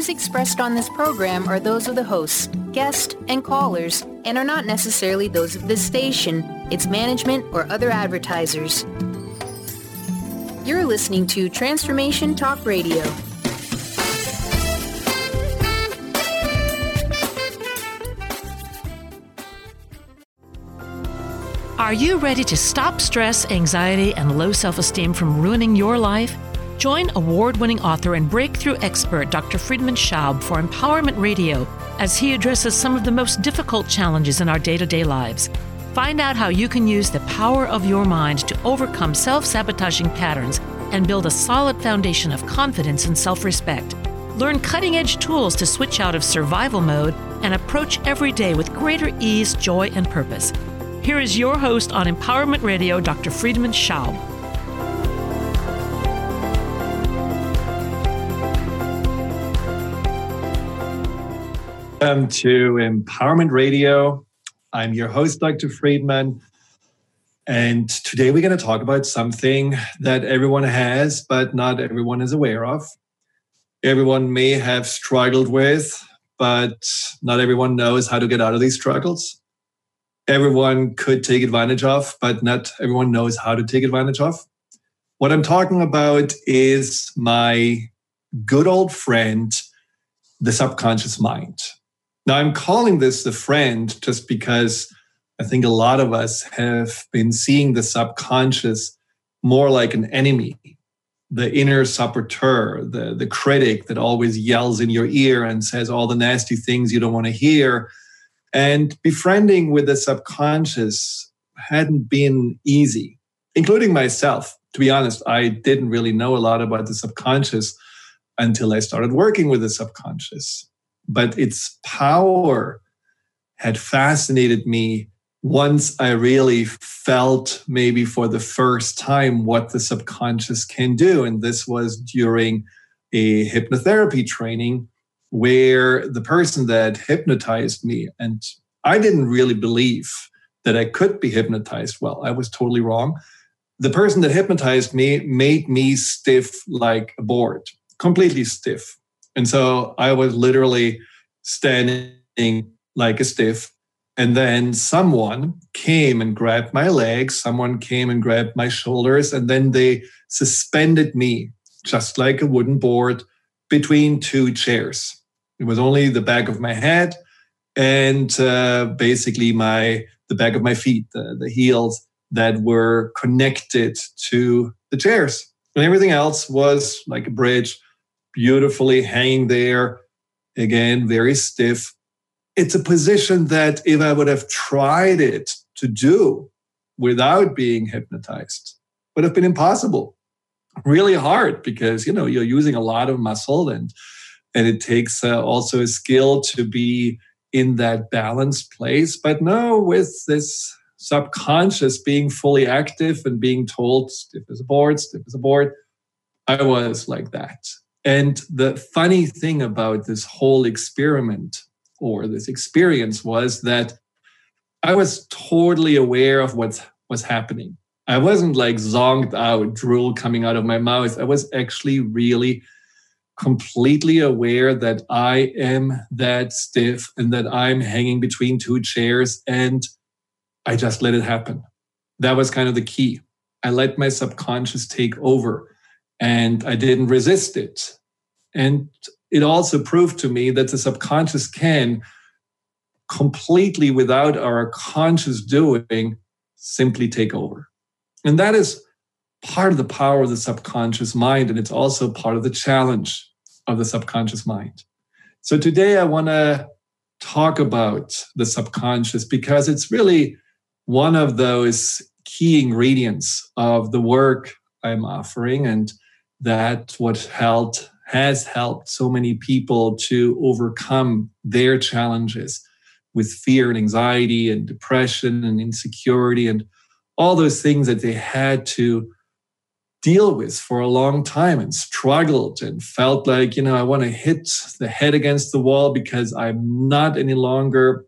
views expressed on this program are those of the hosts, guests, and callers, and are not necessarily those of this station, its management, or other advertisers. You're listening to Transformation Talk Radio. Are you ready to stop stress, anxiety, and low self esteem from ruining your life? Join award winning author and breakthrough expert Dr. Friedemann Schaub for Empowerment Radio as he addresses some of the most difficult challenges in our day to day lives. Find out how you can use the power of your mind to overcome self sabotaging patterns and build a solid foundation of confidence and self respect. Learn cutting edge tools to switch out of survival mode and approach every day with greater ease, joy, and purpose. Here is your host on Empowerment Radio, Dr. Friedemann Schaub. Welcome to Empowerment Radio. I'm your host, Dr. Friedemann. And today we're going to talk about something that everyone has, but not everyone is aware of. Everyone may have struggled with, but not everyone knows how to get out of these struggles everyone could take advantage of, but not everyone knows how to take advantage of. What I'm talking about is my good old friend, the subconscious mind. Now, I'm calling this the friend just because I think a lot of us have been seeing the subconscious more like an enemy, the inner saboteur, the, the critic that always yells in your ear and says all the nasty things you don't want to hear and befriending with the subconscious hadn't been easy, including myself. To be honest, I didn't really know a lot about the subconscious until I started working with the subconscious. But its power had fascinated me once I really felt, maybe for the first time, what the subconscious can do. And this was during a hypnotherapy training where the person that hypnotized me, and I didn't really believe that I could be hypnotized. Well, I was totally wrong. The person that hypnotized me made me stiff like a board, completely stiff. And so I was literally standing like a stiff. And then someone came and grabbed my legs, someone came and grabbed my shoulders, and then they suspended me just like a wooden board between two chairs. It was only the back of my head and uh, basically my the back of my feet, the, the heels that were connected to the chairs. And everything else was like a bridge, beautifully hanging there. Again, very stiff. It's a position that if I would have tried it to do without being hypnotized, would have been impossible. Really hard because you know you're using a lot of muscle and and it takes uh, also a skill to be in that balanced place but no with this subconscious being fully active and being told stiff as a board stiff as a board i was like that and the funny thing about this whole experiment or this experience was that i was totally aware of what was happening i wasn't like zonked out drool coming out of my mouth i was actually really completely aware that I am that stiff and that I'm hanging between two chairs. And I just let it happen. That was kind of the key. I let my subconscious take over and I didn't resist it. And it also proved to me that the subconscious can completely without our conscious doing simply take over. And that is part of the power of the subconscious mind. And it's also part of the challenge of the subconscious mind. So today I want to talk about the subconscious because it's really one of those key ingredients of the work I'm offering and that what helped has helped so many people to overcome their challenges with fear and anxiety and depression and insecurity and all those things that they had to deal with for a long time and struggled and felt like, you know, I want to hit the head against the wall because I'm not any longer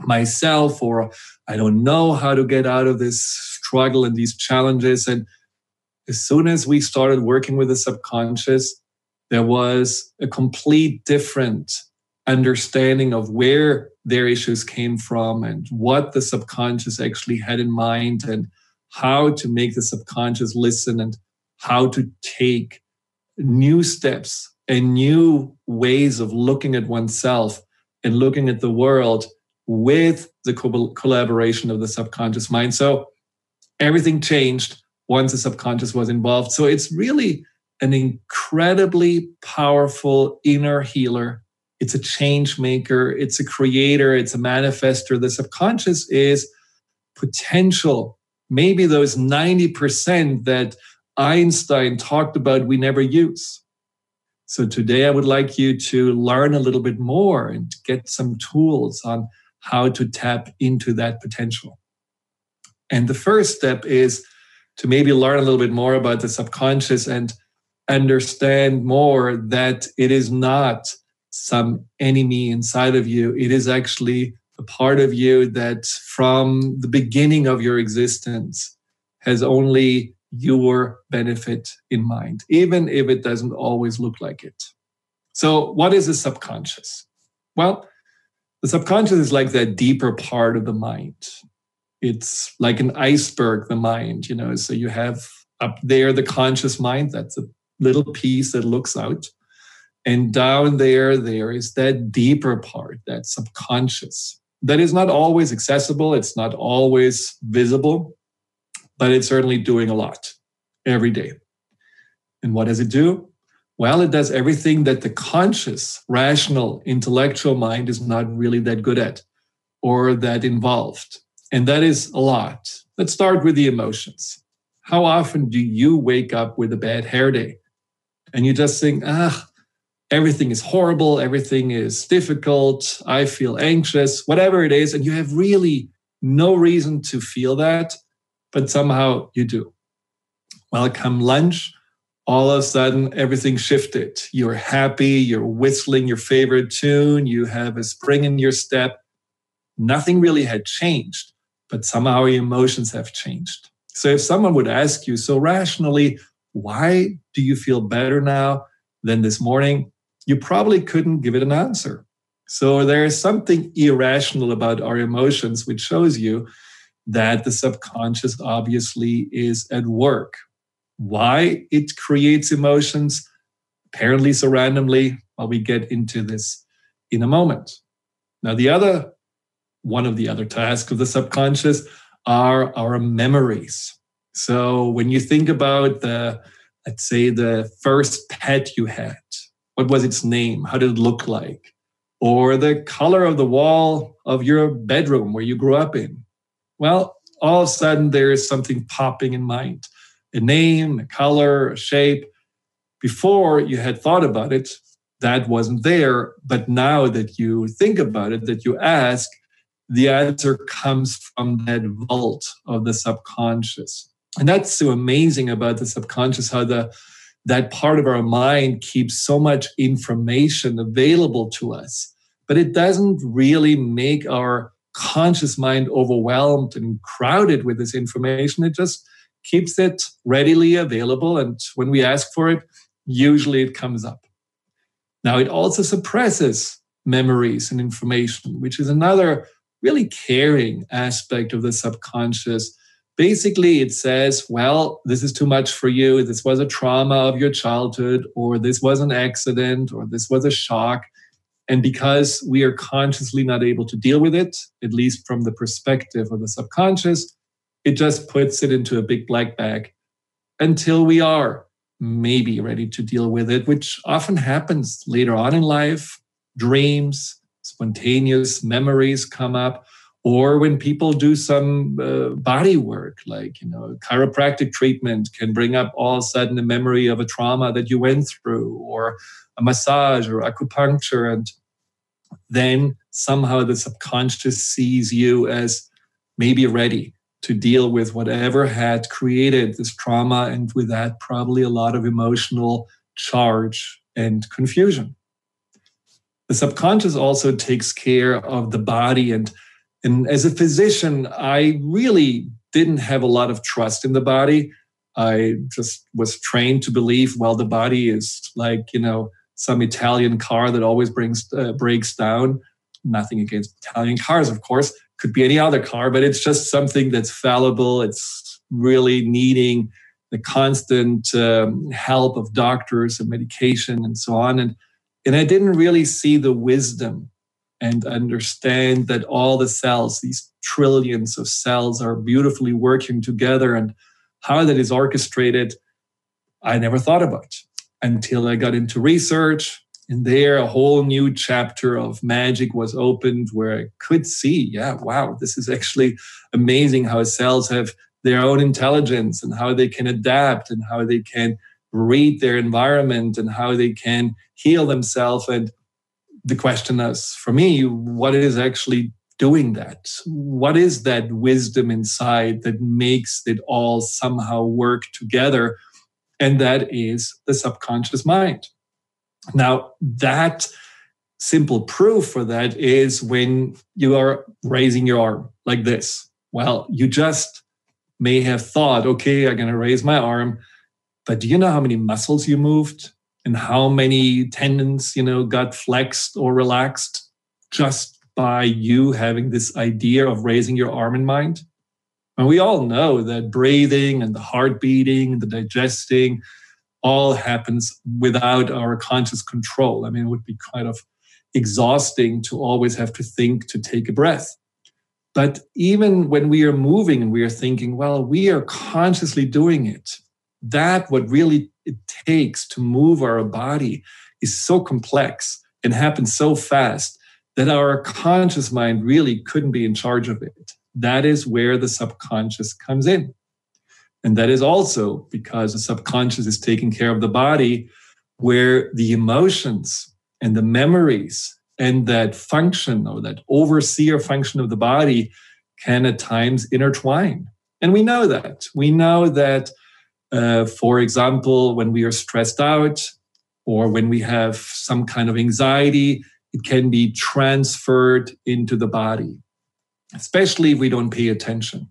myself or I don't know how to get out of this struggle and these challenges. And as soon as we started working with the subconscious, there was a complete different understanding of where their issues came from and what the subconscious actually had in mind and how to make the subconscious listen and how to take new steps and new ways of looking at oneself and looking at the world with the co- collaboration of the subconscious mind. So everything changed once the subconscious was involved. So it's really an incredibly powerful inner healer. It's a change maker, it's a creator, it's a manifester. The subconscious is potential, maybe those 90% that Einstein talked about we never use. So today I would like you to learn a little bit more and get some tools on how to tap into that potential. And the first step is to maybe learn a little bit more about the subconscious and understand more that it is not some enemy inside of you. It is actually a part of you that from the beginning of your existence has only your benefit in mind, even if it doesn't always look like it. So, what is the subconscious? Well, the subconscious is like that deeper part of the mind. It's like an iceberg, the mind, you know. So, you have up there the conscious mind, that's a little piece that looks out. And down there, there is that deeper part, that subconscious, that is not always accessible, it's not always visible, but it's certainly doing a lot every day. And what does it do? Well, it does everything that the conscious, rational, intellectual mind is not really that good at or that involved. And that is a lot. Let's start with the emotions. How often do you wake up with a bad hair day and you just think, ah, everything is horrible, everything is difficult, I feel anxious, whatever it is, and you have really no reason to feel that, but somehow you do. Well, come lunch, all of a sudden everything shifted. You're happy, you're whistling your favorite tune, you have a spring in your step. Nothing really had changed, but somehow your emotions have changed. So if someone would ask you so rationally, why do you feel better now than this morning? You probably couldn't give it an answer. So there is something irrational about our emotions, which shows you that the subconscious obviously is at work. Why it creates emotions, apparently so randomly, well, we get into this in a moment. Now, the other one of the other tasks of the subconscious are our memories. So when you think about the, let's say, the first pet you had, what was its name? How did it look like? Or the color of the wall of your bedroom where you grew up in? Well, all of a sudden there is something popping in mind a name, a color, a shape. Before you had thought about it, that wasn't there. But now that you think about it, that you ask, the answer comes from that vault of the subconscious. And that's so amazing about the subconscious, how the that part of our mind keeps so much information available to us, but it doesn't really make our conscious mind overwhelmed and crowded with this information. It just keeps it readily available. And when we ask for it, usually it comes up. Now, it also suppresses memories and information, which is another really caring aspect of the subconscious. Basically it says well this is too much for you. This was a trauma of your childhood or this was an accident or this was a shock. And because we are consciously not able to deal with it at least from the perspective of the subconscious it just puts it into a big black bag until we are maybe ready to deal with it which often happens later on in life dreams spontaneous memories come up or when people do some uh, body work like you know chiropractic treatment can bring up all of a sudden a memory of a trauma that you went through or a massage or acupuncture and then somehow the subconscious sees you as maybe ready to deal with whatever had created this trauma and with that probably a lot of emotional charge and confusion the subconscious also takes care of the body and and as a physician, I really didn't have a lot of trust in the body. I just was trained to believe, well, the body is like, you know, some Italian car that always brings uh, breaks down. Nothing against Italian cars, of course. Could be any other car, but it's just something that's fallible. It's really needing the constant um, help of doctors and medication and so on. And and I didn't really see the wisdom and understand that all the cells, these trillions of cells, are beautifully working together and how that is orchestrated. I never thought about until I got into research. And there, a whole new chapter of magic was opened where I could see, yeah, wow, this is actually amazing how cells have their own intelligence and how they can adapt and how they can read their environment and how they can heal themselves. And the question is for me, what is actually doing that? What is that wisdom inside that makes it all somehow work together? and that is the subconscious mind. Now, that simple proof for that is when you are raising your arm like this. Well, you just may have thought, okay, I'm going to raise my arm, but do you know how many muscles you moved and how many tendons, you know, got flexed or relaxed just by you having this idea of raising your arm in mind? And we all know that breathing and the heart beating and the digesting all happens without our conscious control. I mean, it would be kind of exhausting to always have to think to take a breath. But even when we are moving and we are thinking, well, we are consciously doing it, that what really it takes to move our body is so complex and happens so fast that our conscious mind really couldn't be in charge of it that is where the subconscious comes in. And that is also because the subconscious is taking care of the body, where the emotions and the memories and that function or that overseer function of the body can at times intertwine. And we know that. We know that, uh, for example, when we are stressed out or when we have some kind of anxiety, it can be transferred into the body especially if we don't pay attention.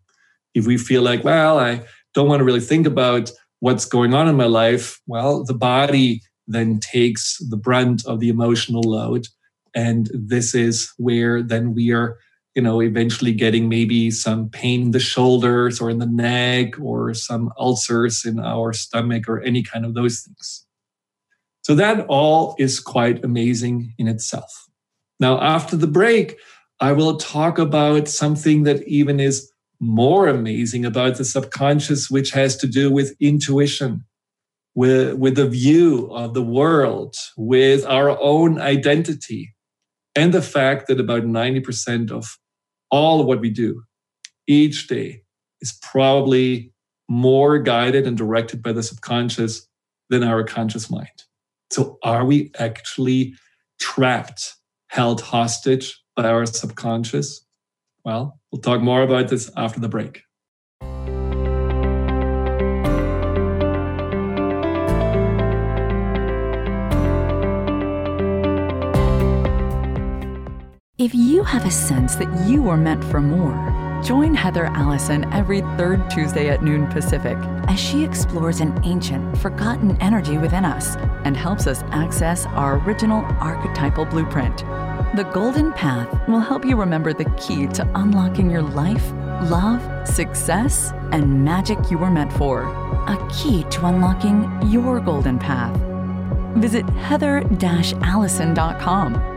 If we feel like, well, I don't want to really think about what's going on in my life, well, the body then takes the brunt of the emotional load. And this is where then we are, you know, eventually getting maybe some pain in the shoulders or in the neck or some ulcers in our stomach or any kind of those things. So that all is quite amazing in itself. Now, after the break, I will talk about something that even is more amazing about the subconscious, which has to do with intuition, with, with the view of the world, with our own identity, and the fact that about 90% of all of what we do each day is probably more guided and directed by the subconscious than our conscious mind. So, are we actually trapped, held hostage by our subconscious? Well, we'll talk more about this after the break. If you have a sense that you are meant for more, join Heather Allison every third Tuesday at noon Pacific as she explores an ancient, forgotten energy within us and helps us access our original archetypal blueprint the Golden Path will help you remember the key to unlocking your life, love, success, and magic you were meant for. A key to unlocking your golden path. Visit heather allison.com.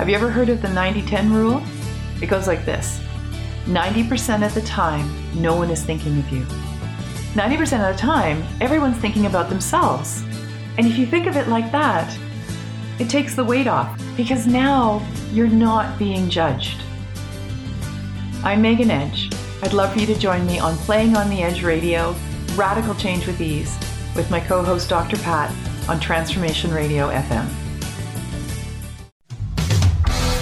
Have you ever heard of the 90 10 rule? It goes like this 90% of the time, no one is thinking of you. 90% of the time, everyone's thinking about themselves. And if you think of it like that, it takes the weight off because now you're not being judged. I'm Megan Edge, I'd love for you to join me on Playing on the Edge Radio, Radical Change with Ease, with my co host Dr. Pat on Transformation Radio FM.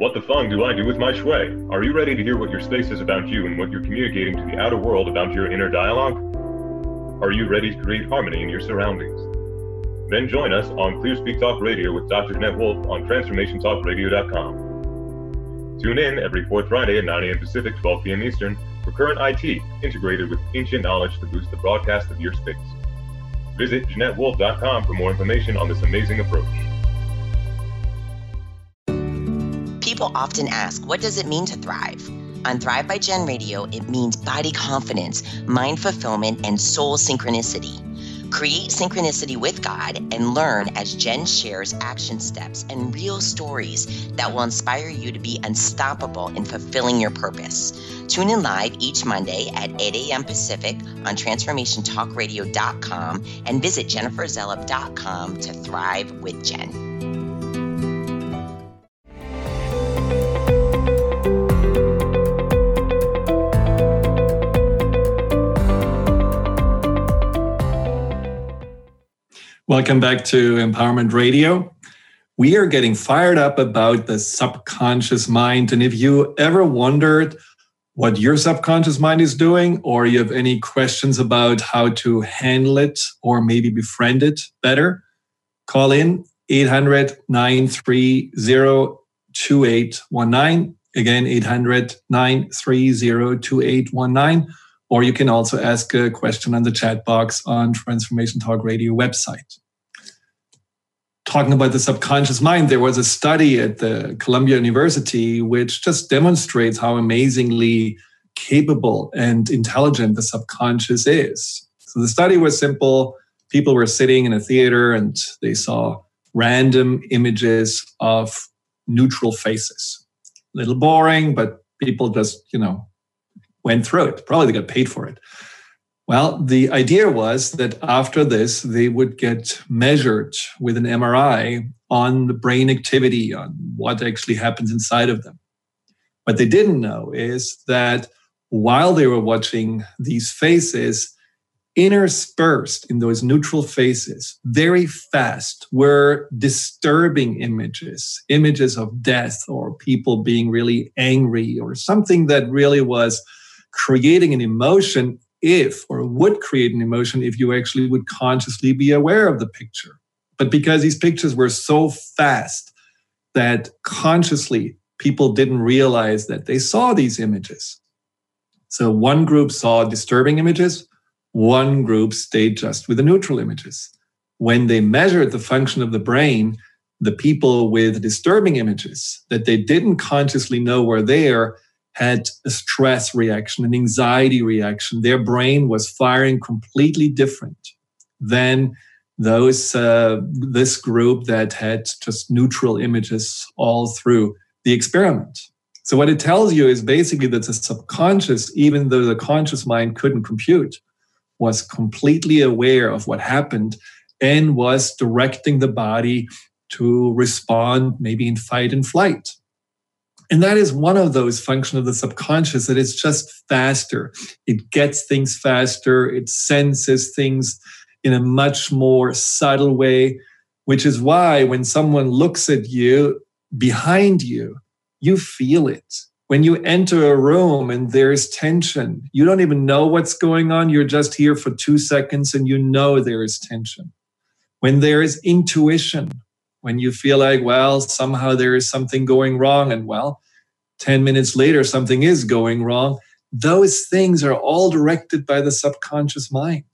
What the fung do I do with my shui? Are you ready to hear what your space is about you and what you're communicating to the outer world about your inner dialogue? Are you ready to create harmony in your surroundings? Then join us on Clearspeak Talk Radio with Dr. Jeanette Wolf on TransformationTalkRadio.com. Tune in every fourth Friday at 9 a.m. Pacific, 12 p.m. Eastern for current IT integrated with ancient knowledge to boost the broadcast of your space. Visit JeanetteWolf.com for more information on this amazing approach. People often ask, what does it mean to thrive? On Thrive by Jen Radio, it means body confidence, mind fulfillment, and soul synchronicity. Create synchronicity with God and learn as Jen shares action steps and real stories that will inspire you to be unstoppable in fulfilling your purpose. Tune in live each Monday at 8 a.m. Pacific on transformationtalkradio.com and visit jenniferzellup.com to thrive with Jen. Welcome back to Empowerment Radio. We are getting fired up about the subconscious mind. And if you ever wondered what your subconscious mind is doing, or you have any questions about how to handle it or maybe befriend it better, call in 800 930 2819. Again, 800 930 2819. Or you can also ask a question on the chat box on Transformation Talk Radio website talking about the subconscious mind, there was a study at the Columbia University which just demonstrates how amazingly capable and intelligent the subconscious is. So the study was simple. People were sitting in a theater and they saw random images of neutral faces. A little boring, but people just, you know, went through it. Probably they got paid for it. Well, the idea was that after this, they would get measured with an MRI on the brain activity, on what actually happens inside of them. What they didn't know is that while they were watching these faces, interspersed in those neutral faces, very fast, were disturbing images, images of death or people being really angry or something that really was creating an emotion if or would create an emotion if you actually would consciously be aware of the picture. But because these pictures were so fast that consciously people didn't realize that they saw these images. So one group saw disturbing images, one group stayed just with the neutral images. When they measured the function of the brain, the people with disturbing images that they didn't consciously know were there had a stress reaction, an anxiety reaction. Their brain was firing completely different than those uh, this group that had just neutral images all through the experiment. So what it tells you is basically that the subconscious, even though the conscious mind couldn't compute, was completely aware of what happened and was directing the body to respond maybe in fight and flight and that is one of those functions of the subconscious that it's just faster. It gets things faster. It senses things in a much more subtle way, which is why when someone looks at you behind you, you feel it. When you enter a room and there's tension, you don't even know what's going on. You're just here for two seconds and you know there is tension. When there is intuition, when you feel like, well, somehow there is something going wrong, and well, 10 minutes later, something is going wrong. Those things are all directed by the subconscious mind.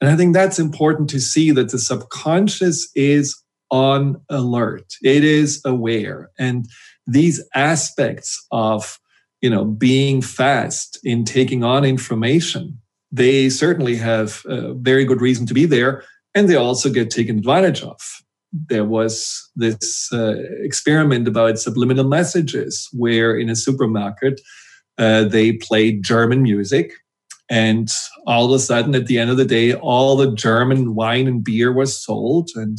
And I think that's important to see that the subconscious is on alert, it is aware. And these aspects of you know, being fast in taking on information. They certainly have a very good reason to be there, and they also get taken advantage of. There was this uh, experiment about subliminal messages where in a supermarket uh, they played German music. And all of a sudden, at the end of the day, all the German wine and beer was sold. And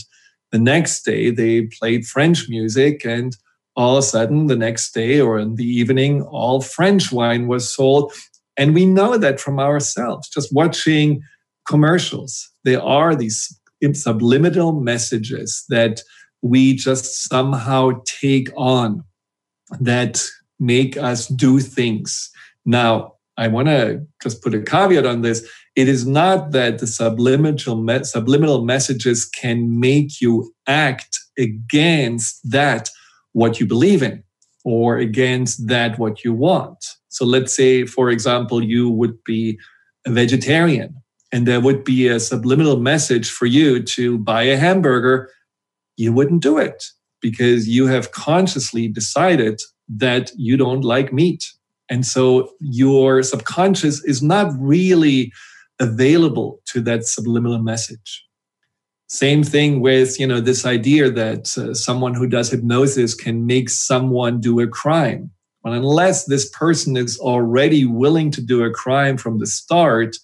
the next day, they played French music. And all of a sudden, the next day or in the evening, all French wine was sold. And we know that from ourselves, just watching commercials. There are these subliminal messages that we just somehow take on that make us do things. Now, I want to just put a caveat on this. It is not that the subliminal, me- subliminal messages can make you act against that what you believe in or against that what you want. So let's say, for example, you would be a vegetarian and there would be a subliminal message for you to buy a hamburger, you wouldn't do it because you have consciously decided that you don't like meat. And so your subconscious is not really available to that subliminal message. Same thing with, you know, this idea that uh, someone who does hypnosis can make someone do a crime. Well, unless this person is already willing to do a crime from the start,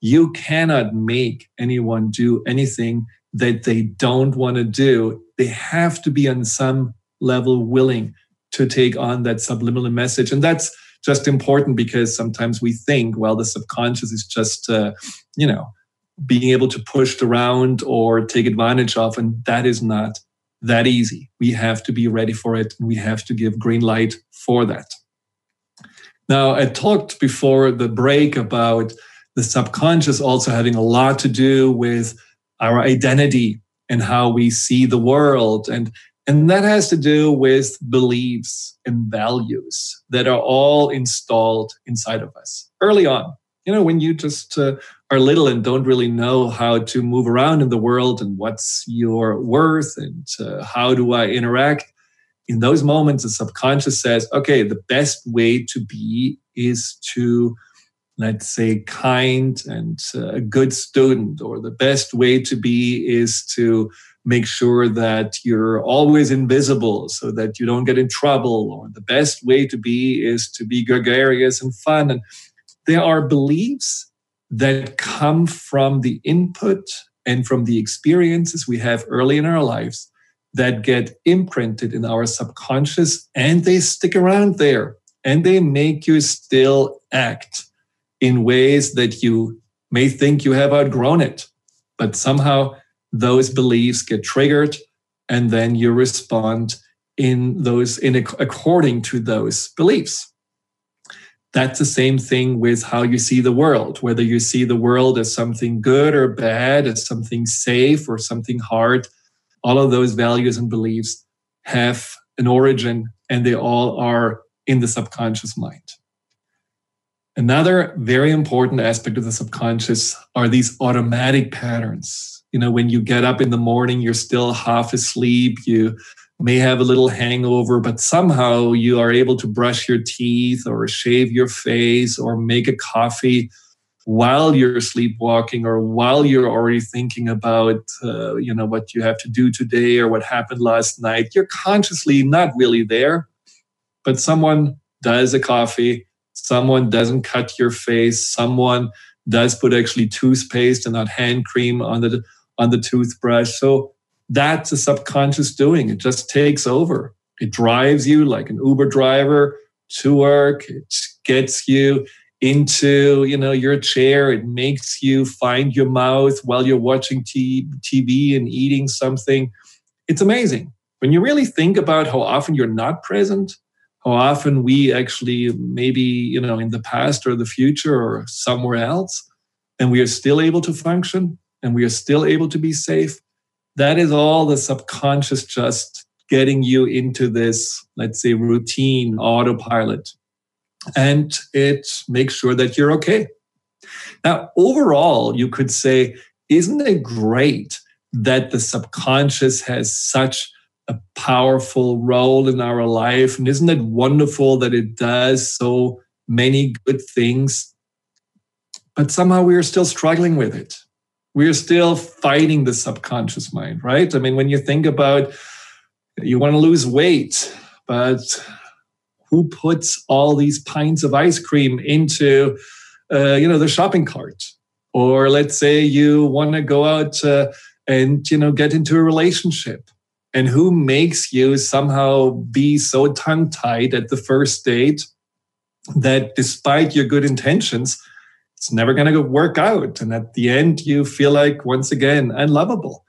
you cannot make anyone do anything that they don't want to do. They have to be on some level willing to take on that subliminal message. And that's just important because sometimes we think, well, the subconscious is just, uh, you know, being able to push around or take advantage of. And that is not that easy. We have to be ready for it. And we have to give green light for that. Now, I talked before the break about the subconscious also having a lot to do with our identity and how we see the world. And and that has to do with beliefs and values that are all installed inside of us early on. You know, when you just uh, are little and don't really know how to move around in the world and what's your worth and uh, how do I interact, in those moments, the subconscious says, okay, the best way to be is to, let's say, kind and uh, a good student, or the best way to be is to make sure that you're always invisible so that you don't get in trouble or the best way to be is to be gregarious and fun. And there are beliefs that come from the input and from the experiences we have early in our lives that get imprinted in our subconscious and they stick around there and they make you still act in ways that you may think you have outgrown it but somehow those beliefs get triggered and then you respond in those in according to those beliefs. That's the same thing with how you see the world. Whether you see the world as something good or bad as something safe or something hard all of those values and beliefs have an origin and they all are in the subconscious mind another very important aspect of the subconscious are these automatic patterns. You know when you get up in the morning you're still half asleep you may have a little hangover but somehow you are able to brush your teeth or shave your face or make a coffee while you're sleepwalking or while you're already thinking about uh, you know what you have to do today or what happened last night. You're consciously not really there but someone does a coffee someone doesn't cut your face someone does put actually toothpaste and not hand cream on the on the toothbrush. So that's a subconscious doing. It just takes over. It drives you like an Uber driver to work. It gets you into you know your chair. It makes you find your mouth while you're watching TV and eating something. It's amazing when you really think about how often you're not present. How often we actually maybe you know in the past or the future or somewhere else, and we are still able to function and we are still able to be safe, that is all the subconscious just getting you into this, let's say, routine autopilot. And it makes sure that you're okay. Now, overall, you could say, isn't it great that the subconscious has such a powerful role in our life. And isn't it wonderful that it does so many good things? But somehow we are still struggling with it. We are still fighting the subconscious mind, right? I mean, when you think about you want to lose weight, but who puts all these pints of ice cream into uh, you know the shopping cart or let's say you want to go out uh, and you know get into a relationship and who makes you somehow be so tongue tied at the first date that despite your good intentions it's never going to work out and at the end you feel like once again unlovable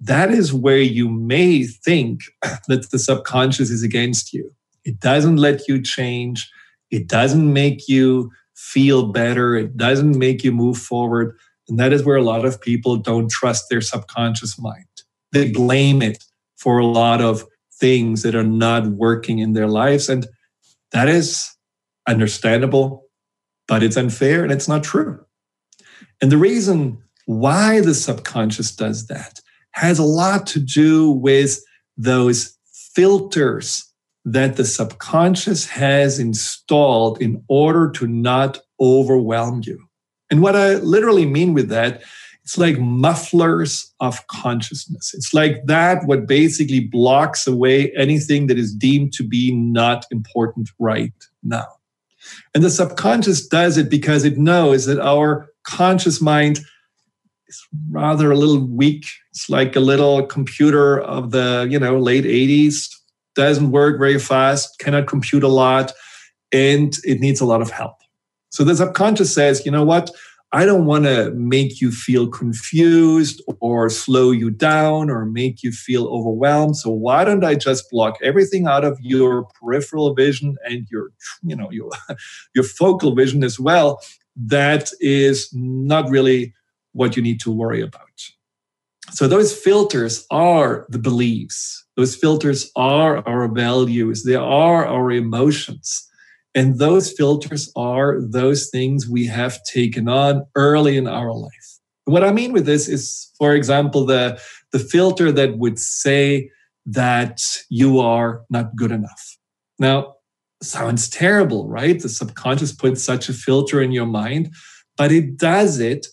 that is where you may think that the subconscious is against you it doesn't let you change. It doesn't make you feel better. It doesn't make you move forward. And that is where a lot of people don't trust their subconscious mind. They blame it for a lot of things that are not working in their lives. And that is understandable, but it's unfair and it's not true. And the reason why the subconscious does that has a lot to do with those filters that the subconscious has installed in order to not overwhelm you. And what I literally mean with that, it's like mufflers of consciousness. It's like that, what basically blocks away anything that is deemed to be not important right now. And the subconscious does it because it knows that our conscious mind is rather a little weak. It's like a little computer of the, you know, late 80s, doesn't work very fast, cannot compute a lot, and it needs a lot of help. So the subconscious says, you know what? I don't want to make you feel confused or slow you down or make you feel overwhelmed. So why don't I just block everything out of your peripheral vision and your, you know, your, your focal vision as well? That is not really what you need to worry about. So those filters are the beliefs. Those filters are our values. They are our emotions. And those filters are those things we have taken on early in our life. what I mean with this is, for example, the, the filter that would say that you are not good enough. Now, sounds terrible, right? The subconscious puts such a filter in your mind, but it does it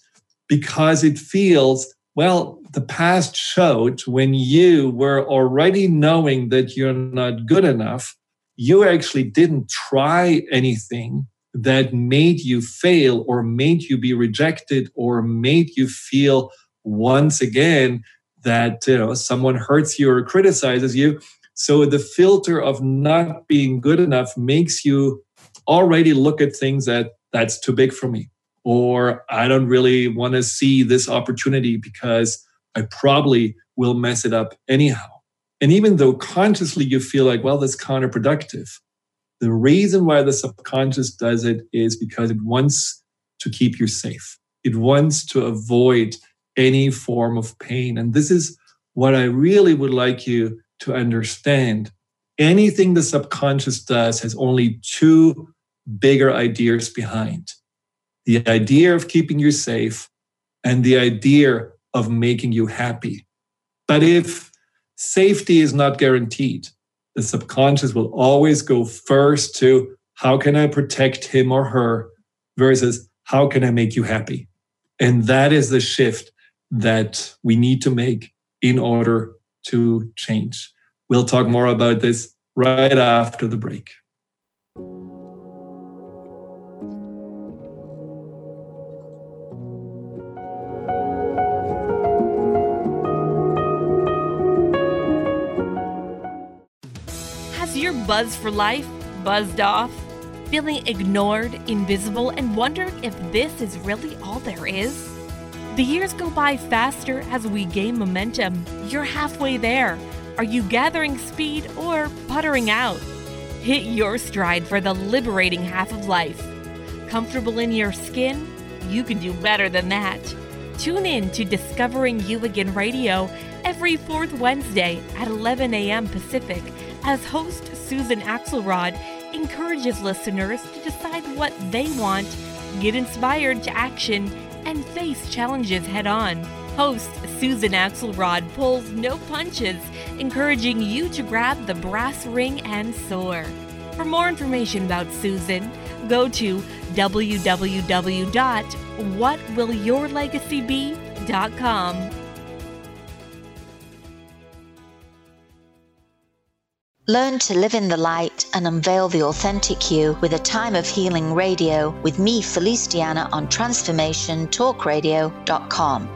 because it feels well, the past showed when you were already knowing that you're not good enough, you actually didn't try anything that made you fail or made you be rejected or made you feel once again that you know someone hurts you or criticizes you so the filter of not being good enough makes you already look at things that that's too big for me or I don't really want to see this opportunity because I probably will mess it up anyhow. And even though consciously you feel like, well, that's counterproductive, the reason why the subconscious does it is because it wants to keep you safe. It wants to avoid any form of pain. And this is what I really would like you to understand. Anything the subconscious does has only two bigger ideas behind the idea of keeping you safe and the idea of making you happy. But if safety is not guaranteed, the subconscious will always go first to how can I protect him or her versus how can I make you happy? And that is the shift that we need to make in order to change. We'll talk more about this right after the break. Buzz for life, buzzed off, feeling ignored, invisible, and wondering if this is really all there is? The years go by faster as we gain momentum. You're halfway there. Are you gathering speed or puttering out? Hit your stride for the liberating half of life. Comfortable in your skin? You can do better than that. Tune in to Discovering You Again Radio every fourth Wednesday at 11 a.m. Pacific as host Susan Axelrod encourages listeners to decide what they want, get inspired to action, and face challenges head on. Host Susan Axelrod pulls no punches, encouraging you to grab the brass ring and soar. For more information about Susan, go to www.whatwillyourlegacybe.com. Learn to live in the light and unveil the authentic you with a time of healing radio with me, Feliciana, on transformationtalkradio.com.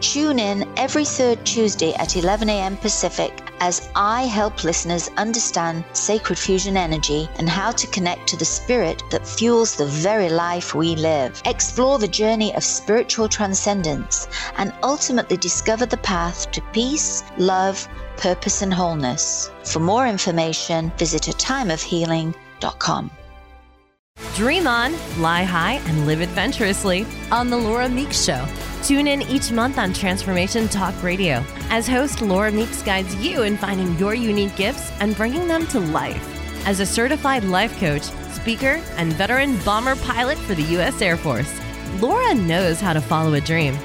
Tune in every third Tuesday at 11 a.m. Pacific as I help listeners understand sacred fusion energy and how to connect to the spirit that fuels the very life we live. Explore the journey of spiritual transcendence and ultimately discover the path to peace, love, purpose, and wholeness. For more information, visit a timeofhealing.com. Dream on, lie high, and live adventurously on The Laura Meeks Show. Tune in each month on Transformation Talk Radio as host Laura Meeks guides you in finding your unique gifts and bringing them to life. As a certified life coach, speaker, and veteran bomber pilot for the U.S. Air Force, Laura knows how to follow a dream.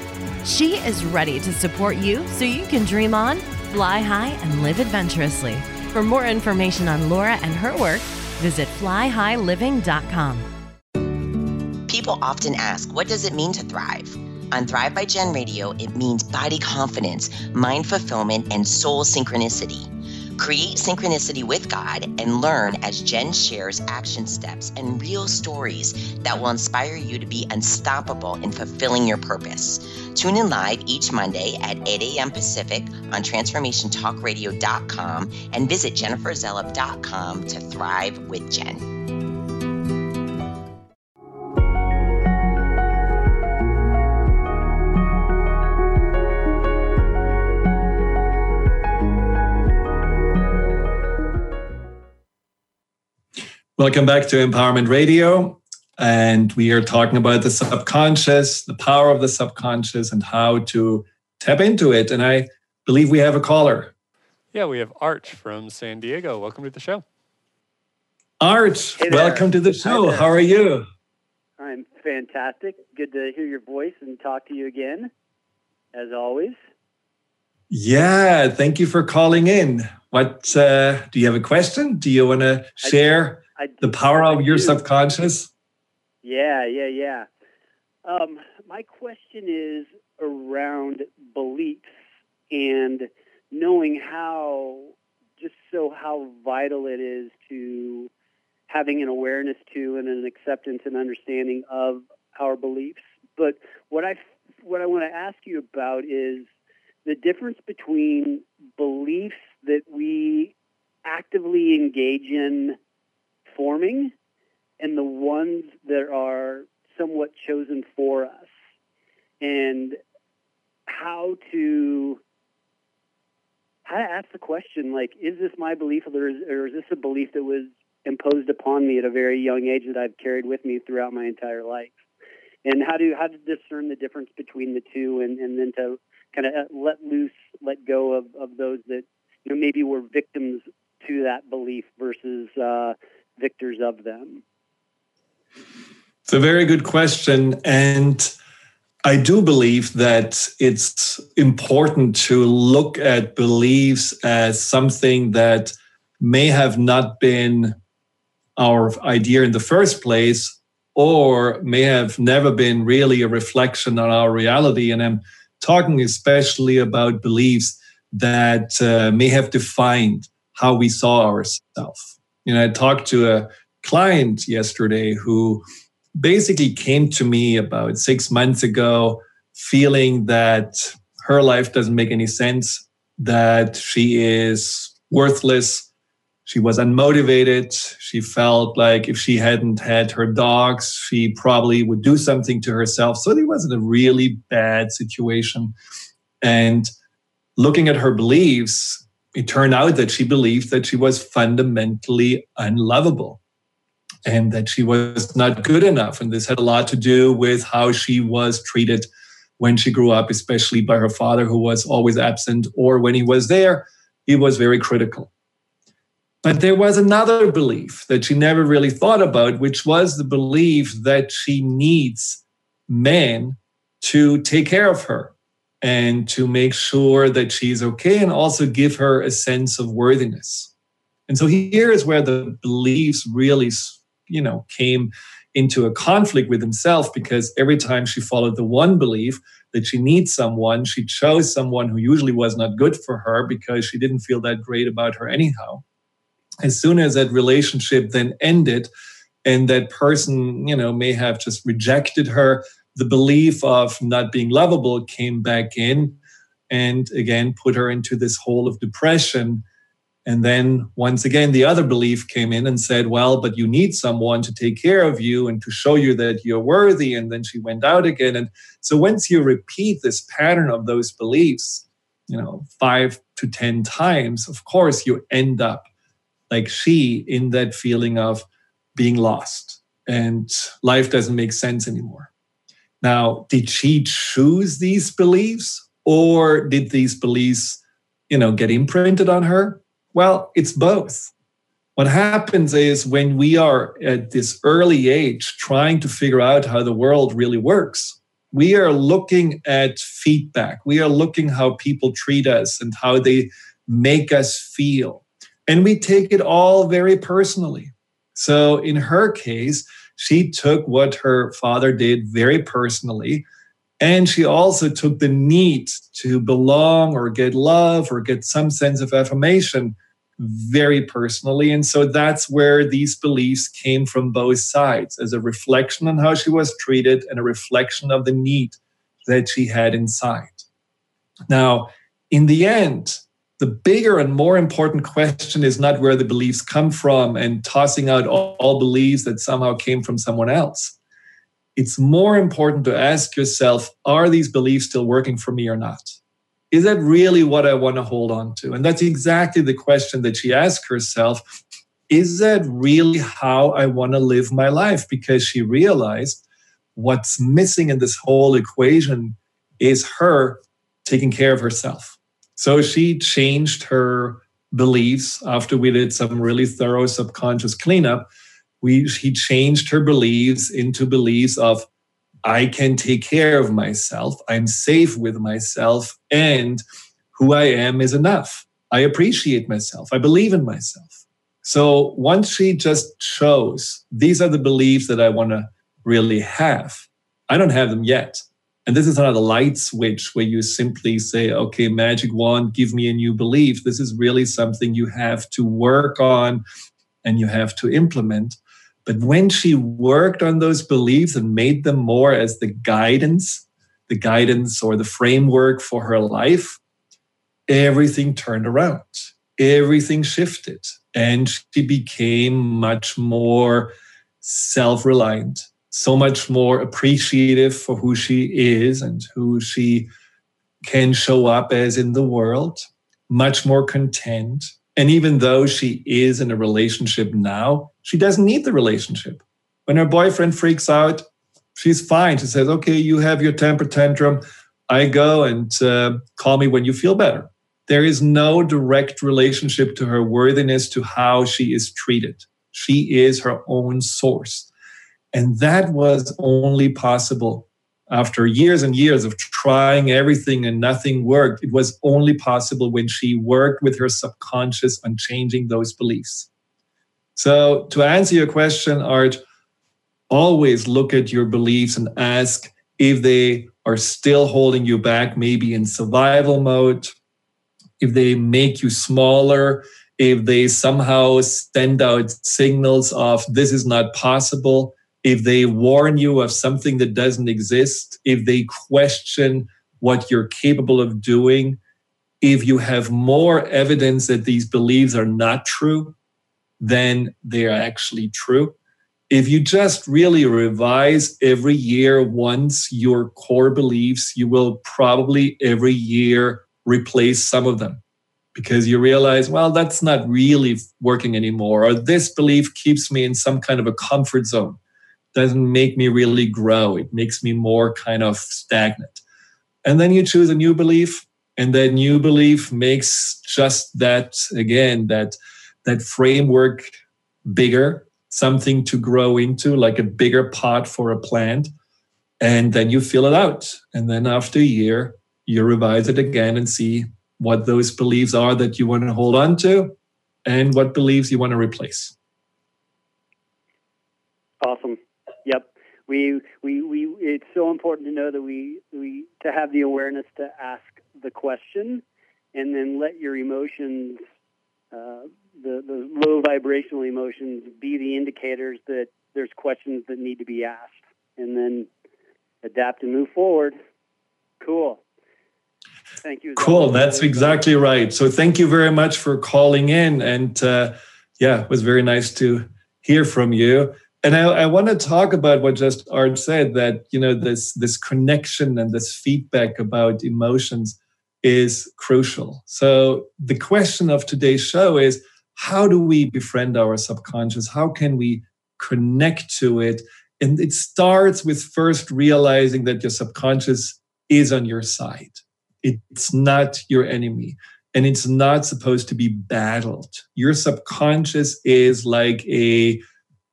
She is ready to support you so you can dream on, fly high, and live adventurously. For more information on Laura and her work, visit flyhighliving.com. People often ask, what does it mean to thrive? On Thrive by Jen Radio, it means body confidence, mind fulfillment, and soul synchronicity. Create synchronicity with God and learn as Jen shares action steps and real stories that will inspire you to be unstoppable in fulfilling your purpose. Tune in live each Monday at 8 a.m. Pacific on transformationtalkradio.com and visit jenniferzellup.com to thrive with Jen. Welcome back to Empowerment Radio. And we are talking about the subconscious, the power of the subconscious, and how to tap into it. And I believe we have a caller. Yeah, we have Arch from San Diego. Welcome to the show. Arch, hey welcome to the show. How are you? I'm fantastic. Good to hear your voice and talk to you again, as always. Yeah, thank you for calling in. What uh, do you have a question? Do you want to share? I, the power of your subconscious? Yeah, yeah, yeah. Um, my question is around beliefs and knowing how, just so how vital it is to having an awareness to and an acceptance and understanding of our beliefs. But what I what I want to ask you about is the difference between beliefs that we actively engage in forming and the ones that are somewhat chosen for us. And how to how to ask the question like is this my belief or is, or is this a belief that was imposed upon me at a very young age that I've carried with me throughout my entire life? And how to how to discern the difference between the two and, and then to kind of let loose let go of, of those that you know maybe were victims to that belief versus uh, victors of them? It's a very good question. And I do believe that it's important to look at beliefs as something that may have not been our idea in the first place or may have never been really a reflection on our reality. And I'm talking especially about beliefs that uh, may have defined how we saw ourselves. You know, I talked to a client yesterday who basically came to me about six months ago feeling that her life doesn't make any sense, that she is worthless. She was unmotivated. She felt like if she hadn't had her dogs, she probably would do something to herself. So it was a really bad situation. And looking at her beliefs, it turned out that she believed that she was fundamentally unlovable and that she was not good enough. And this had a lot to do with how she was treated when she grew up, especially by her father, who was always absent, or when he was there, he was very critical. But there was another belief that she never really thought about, which was the belief that she needs men to take care of her and to make sure that she's okay and also give her a sense of worthiness. And so here is where the beliefs really, you know, came into a conflict with himself because every time she followed the one belief that she needs someone, she chose someone who usually was not good for her because she didn't feel that great about her anyhow. As soon as that relationship then ended and that person, you know, may have just rejected her, the belief of not being lovable came back in and again put her into this hole of depression. And then once again, the other belief came in and said, Well, but you need someone to take care of you and to show you that you're worthy. And then she went out again. And so once you repeat this pattern of those beliefs, you know, five to 10 times, of course, you end up like she in that feeling of being lost and life doesn't make sense anymore. Now, did she choose these beliefs or did these beliefs, you know, get imprinted on her? Well, it's both. What happens is when we are at this early age trying to figure out how the world really works, we are looking at feedback. We are looking how people treat us and how they make us feel. And we take it all very personally. So in her case, she took what her father did very personally. And she also took the need to belong or get love or get some sense of affirmation very personally. And so that's where these beliefs came from both sides as a reflection on how she was treated and a reflection of the need that she had inside. Now, in the end, the bigger and more important question is not where the beliefs come from and tossing out all, all, beliefs that somehow came from someone else. It's more important to ask yourself are these beliefs still working for me or not? Is that really what I want to hold on to? And that's exactly the question that she asked herself. Is that really how I want to live my life? Because she realized what's missing in this whole equation is her taking care of herself so she changed her beliefs after we did some really thorough subconscious cleanup. We, she changed her beliefs into beliefs of I can take care of myself, I'm safe with myself, and who I am is enough. I appreciate myself, I believe in myself. So once she just chose, these are the beliefs that I want to really have. I don't have them yet. And this is not a light switch where you simply say, okay, magic wand, give me a new belief. This is really something you have to work on and you have to implement. But when she worked on those beliefs and made them more as the guidance, the guidance or the framework for her life, everything turned around. Everything shifted. And she became much more self reliant so much more appreciative for who she is and who she can show up as in the world, much more content. And even though she is in a relationship now, she doesn't need the relationship. When her boyfriend freaks out, she's fine. She says, Okay, you have your temper tantrum. I go and uh, call me when you feel better. There is no direct relationship to her worthiness to how she is treated. She is her own source. And that was only possible after years and years of trying everything and nothing worked. It was only possible when she worked with her subconscious on changing those beliefs. So, to answer your question, Art, always look at your beliefs and ask if they are still holding you back, maybe in survival mode, if they make you smaller, if they somehow send out signals of this is not possible if they warn you of something that doesn't exist, if they question what you're capable of doing, if you have more evidence that these beliefs are not true than they are actually true, if you just really revise every year once your core beliefs, you will probably every year replace some of them because you realize, well, that's not really working anymore, or this belief keeps me in some kind of a comfort zone doesn't make me really grow. It makes me more kind of stagnant. And then you choose a new belief, and that new belief makes just that again that that framework bigger, something to grow into, like a bigger pot for a plant. And then you fill it out. And then after a year, you revise it again and see what those beliefs are that you want to hold on to and what beliefs you want to replace. We, we, we, it's so important to know that we, we, to have the awareness to ask the question and then let your emotions, uh, the, the low vibrational emotions be the indicators that there's questions that need to be asked and then adapt and move forward. Cool. Thank you. Cool. That's exactly right. So thank you very much for calling in. And uh, yeah, it was very nice to hear from you. And I, I want to talk about what just Art said that, you know, this, this connection and this feedback about emotions is crucial. So the question of today's show is how do we befriend our subconscious? How can we connect to it? And it starts with first realizing that your subconscious is on your side. It's not your enemy and it's not supposed to be battled. Your subconscious is like a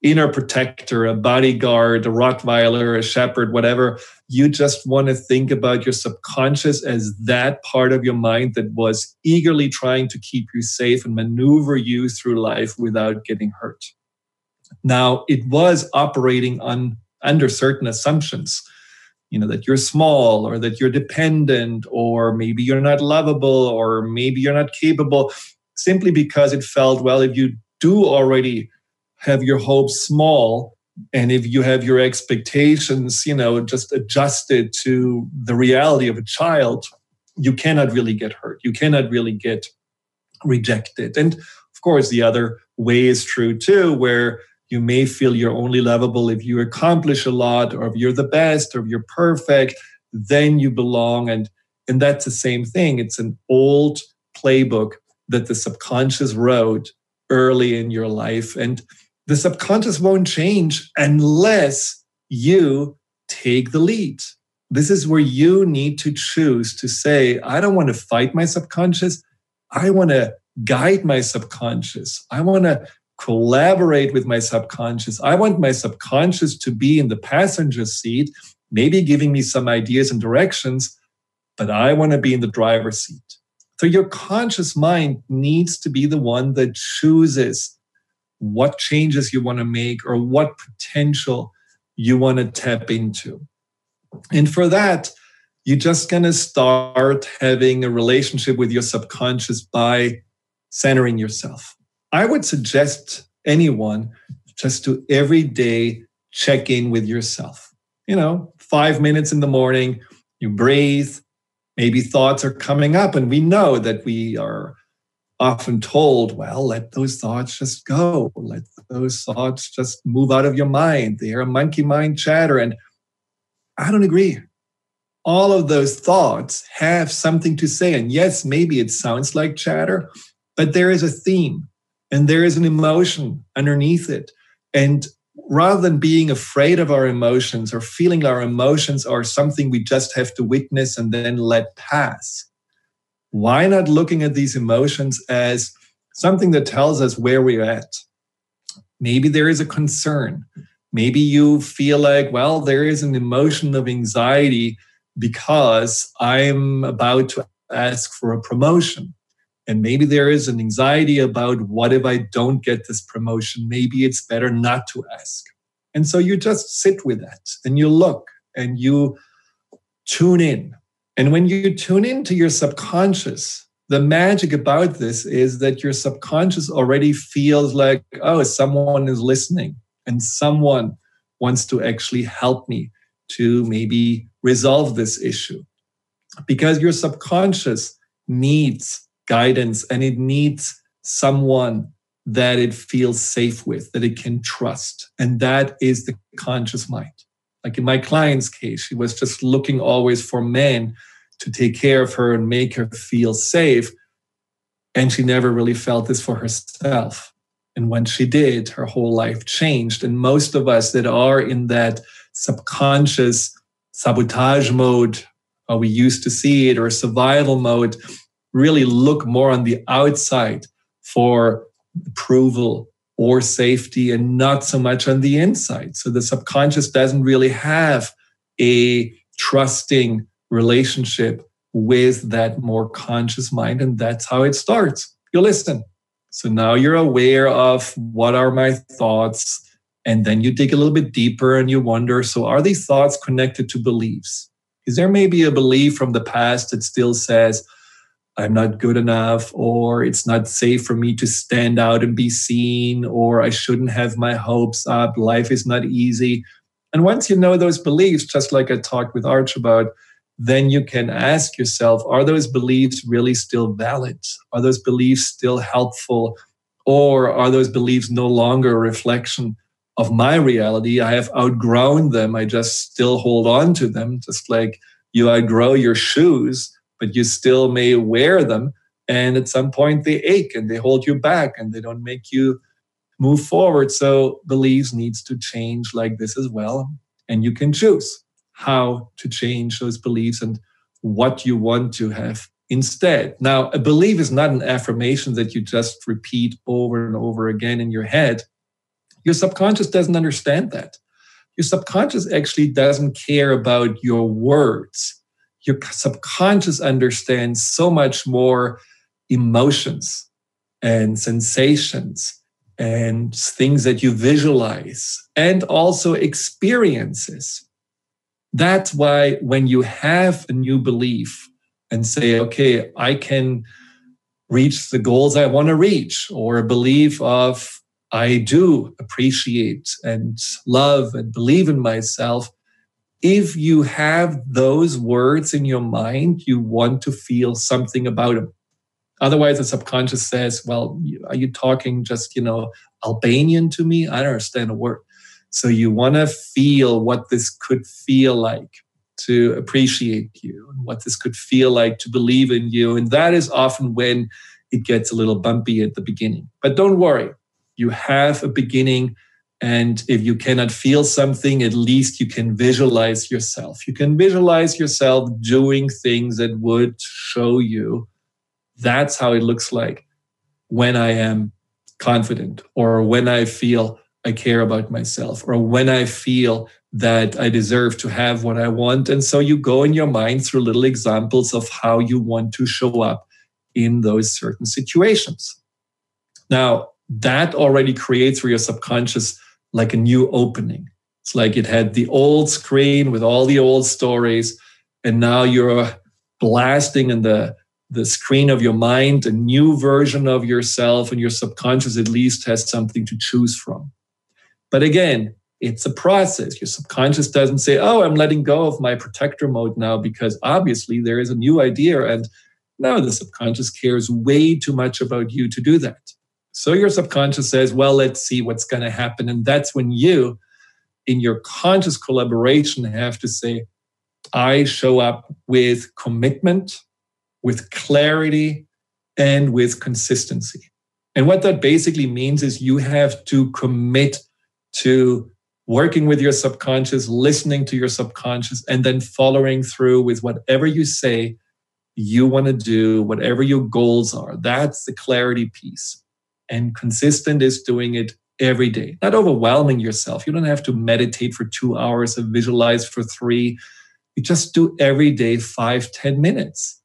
inner protector, a bodyguard, a Rottweiler, a shepherd, whatever. You just want to think about your subconscious as that part of your mind that was eagerly trying to keep you safe and maneuver you through life without getting hurt. Now, it was operating on under certain assumptions you know that you're small or that you're dependent or maybe you're not lovable or maybe you're not capable simply because it felt well if you do already have your hopes small and if you have your expectations you know just adjusted to the reality of a child you cannot really get hurt. You cannot really get rejected. And of course the other way is true too where you may feel you're only lovable if you accomplish a lot or if you're the best or if you're perfect then you belong. And and that's the same thing. It's an old playbook that the subconscious wrote early in your life. And the subconscious won't change unless you take the lead this is where you need to choose to say i don't want to fight my subconscious i want to guide my subconscious i want to collaborate with my subconscious. I want my subconscious to be in the passenger seat, maybe giving me some ideas and directions, but I want to be in the driver's seat. So your conscious mind needs to be the one that chooses what changes you want to make or what potential you want to tap into. And for that, you're just going to start having a relationship with your subconscious by centering yourself. I would suggest anyone just to every day check in with yourself. You know, five minutes in the morning, you breathe, maybe thoughts are coming up, and we know that we are often told, well, let those thoughts just go. Let those thoughts just move out of your mind. They are monkey mind chatter. And I don't agree. All of those thoughts have something to say. And yes, maybe it sounds like chatter, but there is a theme and there is an emotion underneath it. And rather than being afraid of our emotions or feeling our emotions are something we just have to witness and then let pass, why not looking at these emotions as something that tells us where we're at? Maybe there is a concern. Maybe you feel like, well, there is an emotion of anxiety because I'm about to ask for a promotion. And maybe there is an anxiety about what if I don't get this promotion? Maybe it's better not to ask. And so you just sit with that and you look and you tune in. And when you tune into your subconscious, the magic about this is that your subconscious already feels like, oh, someone is listening and someone wants to actually help me to maybe resolve this issue. Because your subconscious needs guidance and it needs someone that it feels safe with, that it can trust. And that is the conscious mind. Like in my client's case, she was just looking always for men to take care of her and make her feel safe. And she never really felt this for herself. And when she did, her whole life changed. And most of us that are in that subconscious sabotage mode, or we used to see it, or survival mode, really look more on the outside for approval or safety and not so much on the inside. So the subconscious doesn't really have a trusting relationship with that more conscious mind. And that's how it starts. You listen. So now you're aware of what are my thoughts. And then you dig a little bit deeper and you wonder so, are these thoughts connected to beliefs? Is there maybe a belief from the past that still says, I'm not good enough, or it's not safe for me to stand out and be seen, or I shouldn't have my hopes up, life is not easy. And once you know those beliefs, just like I talked with Arch about, then you can ask yourself are those beliefs really still valid? Are those beliefs still helpful? Or are those beliefs no longer a reflection of my reality? I have outgrown them. I just still hold on to them, just like you outgrow your shoes but you still may wear them. And at some point they ache and they hold you back and they don't make you move forward. So beliefs needs to change like this as well. And you can choose how to change those beliefs and what you want to have instead. Now, a belief is not an affirmation that you just repeat over and over again in your head. Your subconscious doesn't understand that. Your subconscious actually doesn't care about your words your subconscious understands so much more emotions and sensations and things that you visualize and also experiences. That's why when you have a new belief and say, okay, I can reach the goals I want to reach, or a belief of I do appreciate and love and believe in myself, if you have those words in your mind, you want to feel something about them. Otherwise, the subconscious says, well, are you talking just, you know, Albanian to me? I don't understand a word. So you want to feel what this could feel like to appreciate you and what this could feel like to believe in you. And that is often when it gets a little bumpy at the beginning. But don't worry, you have a beginning and if you cannot feel something, at least you can visualize yourself. You can visualize yourself doing things that would show you that's how it looks like when I am confident or when I feel I care about myself or when I feel that I deserve to have what I want. And so you go in your mind through little examples of how you want to show up in those certain situations. Now, that already creates for your subconscious like a new opening. It's like it had the old screen with all the old stories, and now you're blasting in the the screen of your mind a new version of yourself, and your subconscious at least has something to choose from. But again, it's a process. Your subconscious doesn't say, "Oh, I'm letting go of my protector mode now," because obviously there is a new idea, and no, the subconscious cares way too much about you to do that. So your subconscious says, well, let's see what's going to happen. And that's when you, in your conscious collaboration, have to say, I show up with commitment, with clarity, and with consistency. And what that basically means is you have to commit to working with your subconscious, listening to your subconscious, and then following through with whatever you say you want to do, whatever your goals are. That's the clarity piece. And consistent is doing it every day, not overwhelming yourself. You don't have to meditate for two hours or visualize for three. You just do every day five, ten minutes.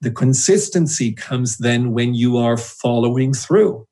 The consistency comes then when you are following through.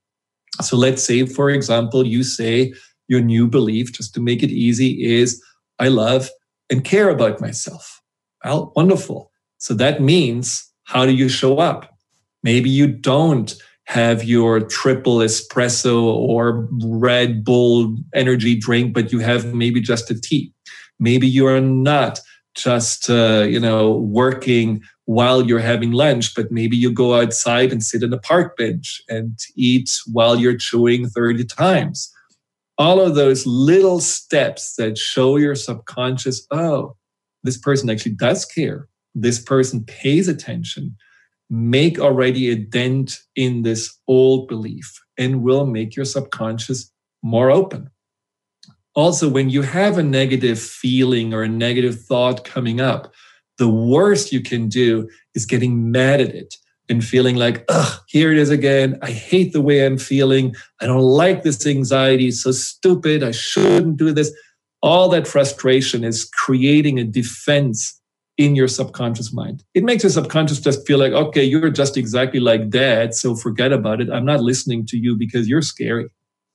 So let's say, for example, you say your new belief, just to make it easy, is I love and care about myself. Well, wonderful. So that means how do you show up? Maybe you don't have your triple espresso or Red Bull energy drink, but you have maybe just a tea. Maybe you are not just uh, you know working while you're having lunch, but maybe you go outside and sit in a park bench and eat while you're chewing 30 times. All of those little steps that show your subconscious, oh, this person actually does care. This person pays attention make already a dent in this old belief and will make your subconscious more open. Also, when you have a negative feeling or a negative thought coming up, the worst you can do is getting mad at it and feeling like, ugh, here it is again. I hate the way I'm feeling. I don't like this anxiety. It's so stupid. I shouldn't do this. All that frustration is creating a defense in your subconscious mind. It makes your subconscious just feel like, okay, you're just exactly like dad, so forget about it. I'm not listening to you because you're scary.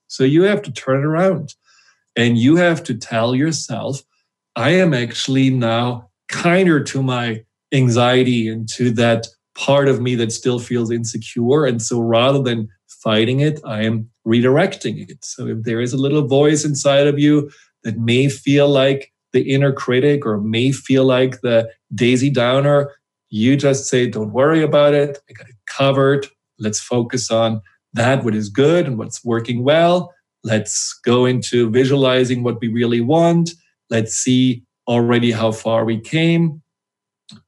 So you have to turn it around and you have to tell yourself, I am actually now kinder to my anxiety and to that part of me that still feels insecure. And so rather than fighting it, I am redirecting it. So if there is a little voice inside of you that may feel like the inner critic or may feel like the Daisy Downer, you just say, don't worry about it. I got it covered. Let's focus on that, what is good and what's working well. Let's go into visualizing what we really want. Let's see already how far we came.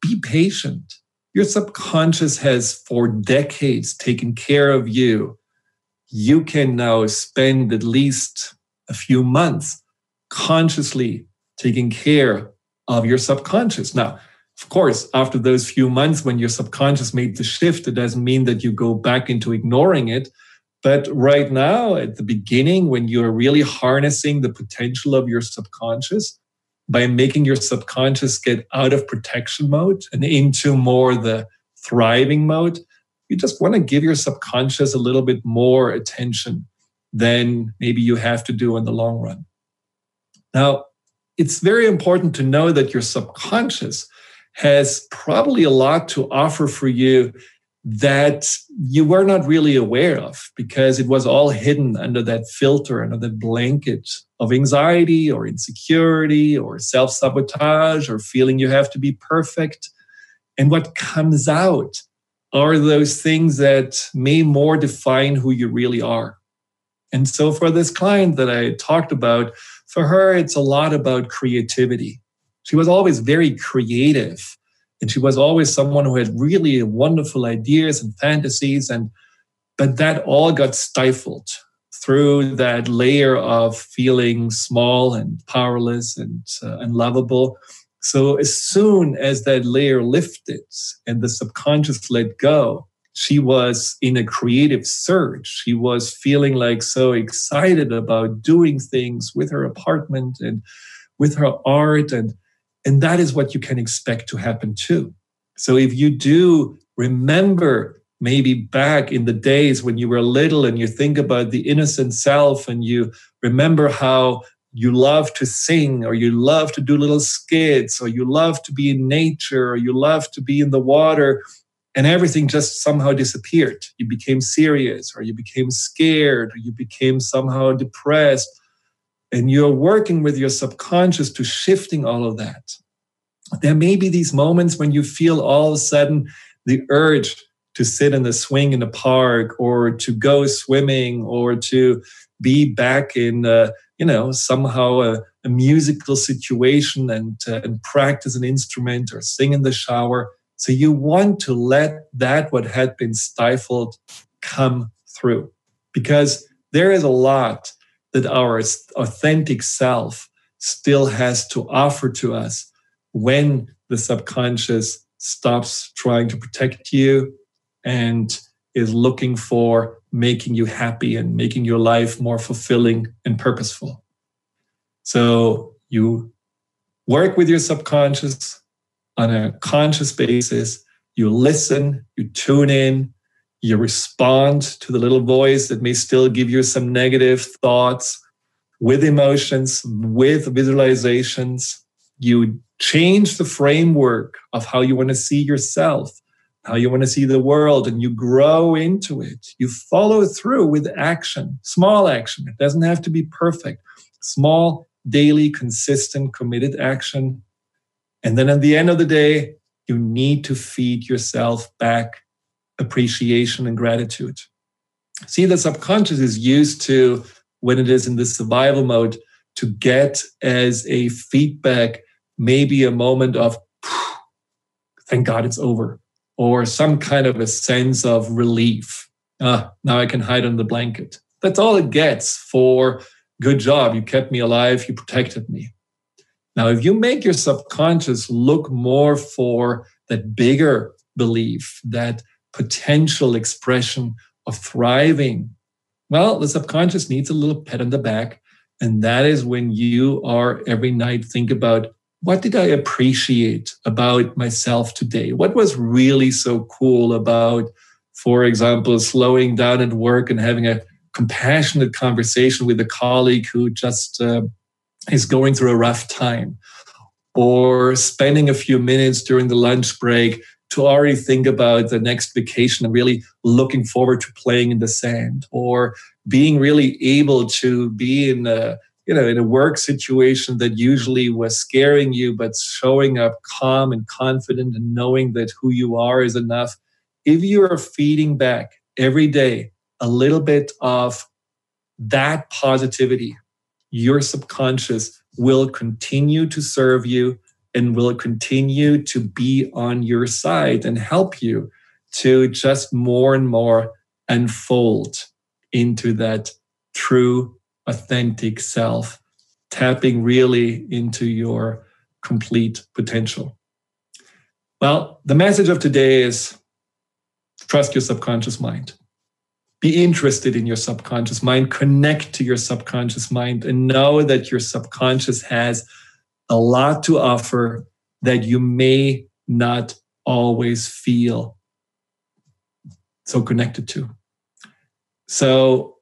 Be patient. Your subconscious has for decades taken care of you. You can now spend at least a few months consciously taking care of your subconscious. Now, of course, after those few months when your subconscious made the shift, it doesn't mean that you go back into ignoring it. But right now, at the beginning, when you're really harnessing the potential of your subconscious by making your subconscious get out of protection mode and into more the thriving mode, you just want to give your subconscious a little bit more attention than maybe you have to do in the long run. Now, it's very important to know that your subconscious has probably a lot to offer for you that you were not really aware of because it was all hidden under that filter, under that blanket of anxiety or insecurity or self sabotage or feeling you have to be perfect. And what comes out are those things that may more define who you really are. And so, for this client that I talked about, for her, it's a lot about creativity. She was always very creative. And she was always someone who had really wonderful ideas and fantasies. And but that all got stifled through that layer of feeling small and powerless and uh, unlovable. So as soon as that layer lifted and the subconscious let go, she was in a creative surge. She was feeling like so excited about doing things with her apartment and with her art. And, and that is what you can expect to happen too. So if you do remember maybe back in the days when you were little and you think about the innocent self and you remember how you love to sing or you love to do little skits or you love to be in nature or you love to be in the water and everything just somehow disappeared. You became serious, or you became scared, or you became somehow depressed. And you're working with your subconscious to shifting all of that. There may be these moments when you feel all of a sudden the urge to sit in the swing in the park, or to go swimming, or to be back in, uh, you know, somehow a, a musical situation and, uh, and practice an instrument or sing in the shower so you want to let that what had been stifled come through because there is a lot that our authentic self still has to offer to us when the subconscious stops trying to protect you and is looking for making you happy and making your life more fulfilling and purposeful. So you work with your subconscious, on a conscious basis. You listen, you tune in, you respond to the little voice that may still give you some negative thoughts with emotions, with visualizations. You change the framework of how you want to see yourself, how you want to see the world, and you grow into it. You follow through with action, small action. It doesn't have to be perfect. Small, daily, consistent, committed action and then at the end of the day, you need to feed yourself back appreciation and gratitude. See, the subconscious is used to, when it is in the survival mode, to get as a feedback, maybe a moment of, thank God it's over, or some kind of a sense of relief. Ah, now I can hide under the blanket. That's all it gets for good job. You kept me alive. You protected me. Now, if you make your subconscious look more for that bigger belief, that potential expression of thriving, well, the subconscious needs a little pat on the back. And that is when you are every night think about what did I appreciate about myself today? What was really so cool about, for example, slowing down at work and having a compassionate conversation with a colleague who just uh, is going through a rough time? Or spending a few minutes during the lunch break to already think about the next vacation and really looking forward to playing in the sand or being really able to be in a you know in a work situation that usually was scaring you but showing up calm and confident and knowing that who you are is enough. If you are feeding back every day a little bit of that positivity your subconscious will continue to serve you and will continue to be on your side and help you to just more and more unfold into that true, authentic self, tapping really into your complete potential. Well, the message of today is trust your subconscious mind. Be interested in your subconscious mind, connect to your subconscious mind, and know that your subconscious has a lot to offer that you may not always feel so connected to. So,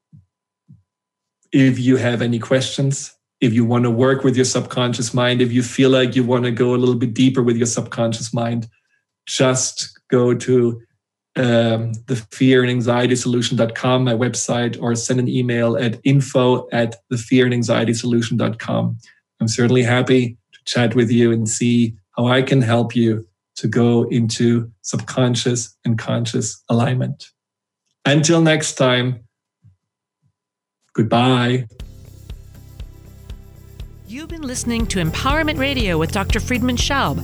if you have any questions, if you want to work with your subconscious mind, if you feel like you want to go a little bit deeper with your subconscious mind, just go to um, the fear and anxiety solution.com, my website, or send an email at info at the fear and anxiety solution.com. I'm certainly happy to chat with you and see how I can help you to go into subconscious and conscious alignment. Until next time, goodbye. You've been listening to Empowerment Radio with Dr. Friedemann Schaub.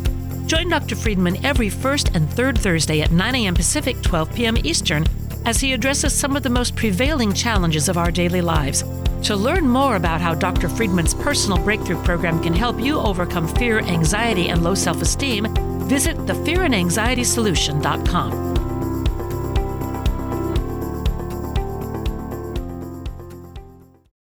Join Dr. Friedemann every first and third Thursday at 9 a.m. Pacific, 12 p.m. Eastern as he addresses some of the most prevailing challenges of our daily lives. To learn more about how Dr. Friedemann's personal breakthrough program can help you overcome fear, anxiety, and low self esteem, visit thefearandanxietysolution.com.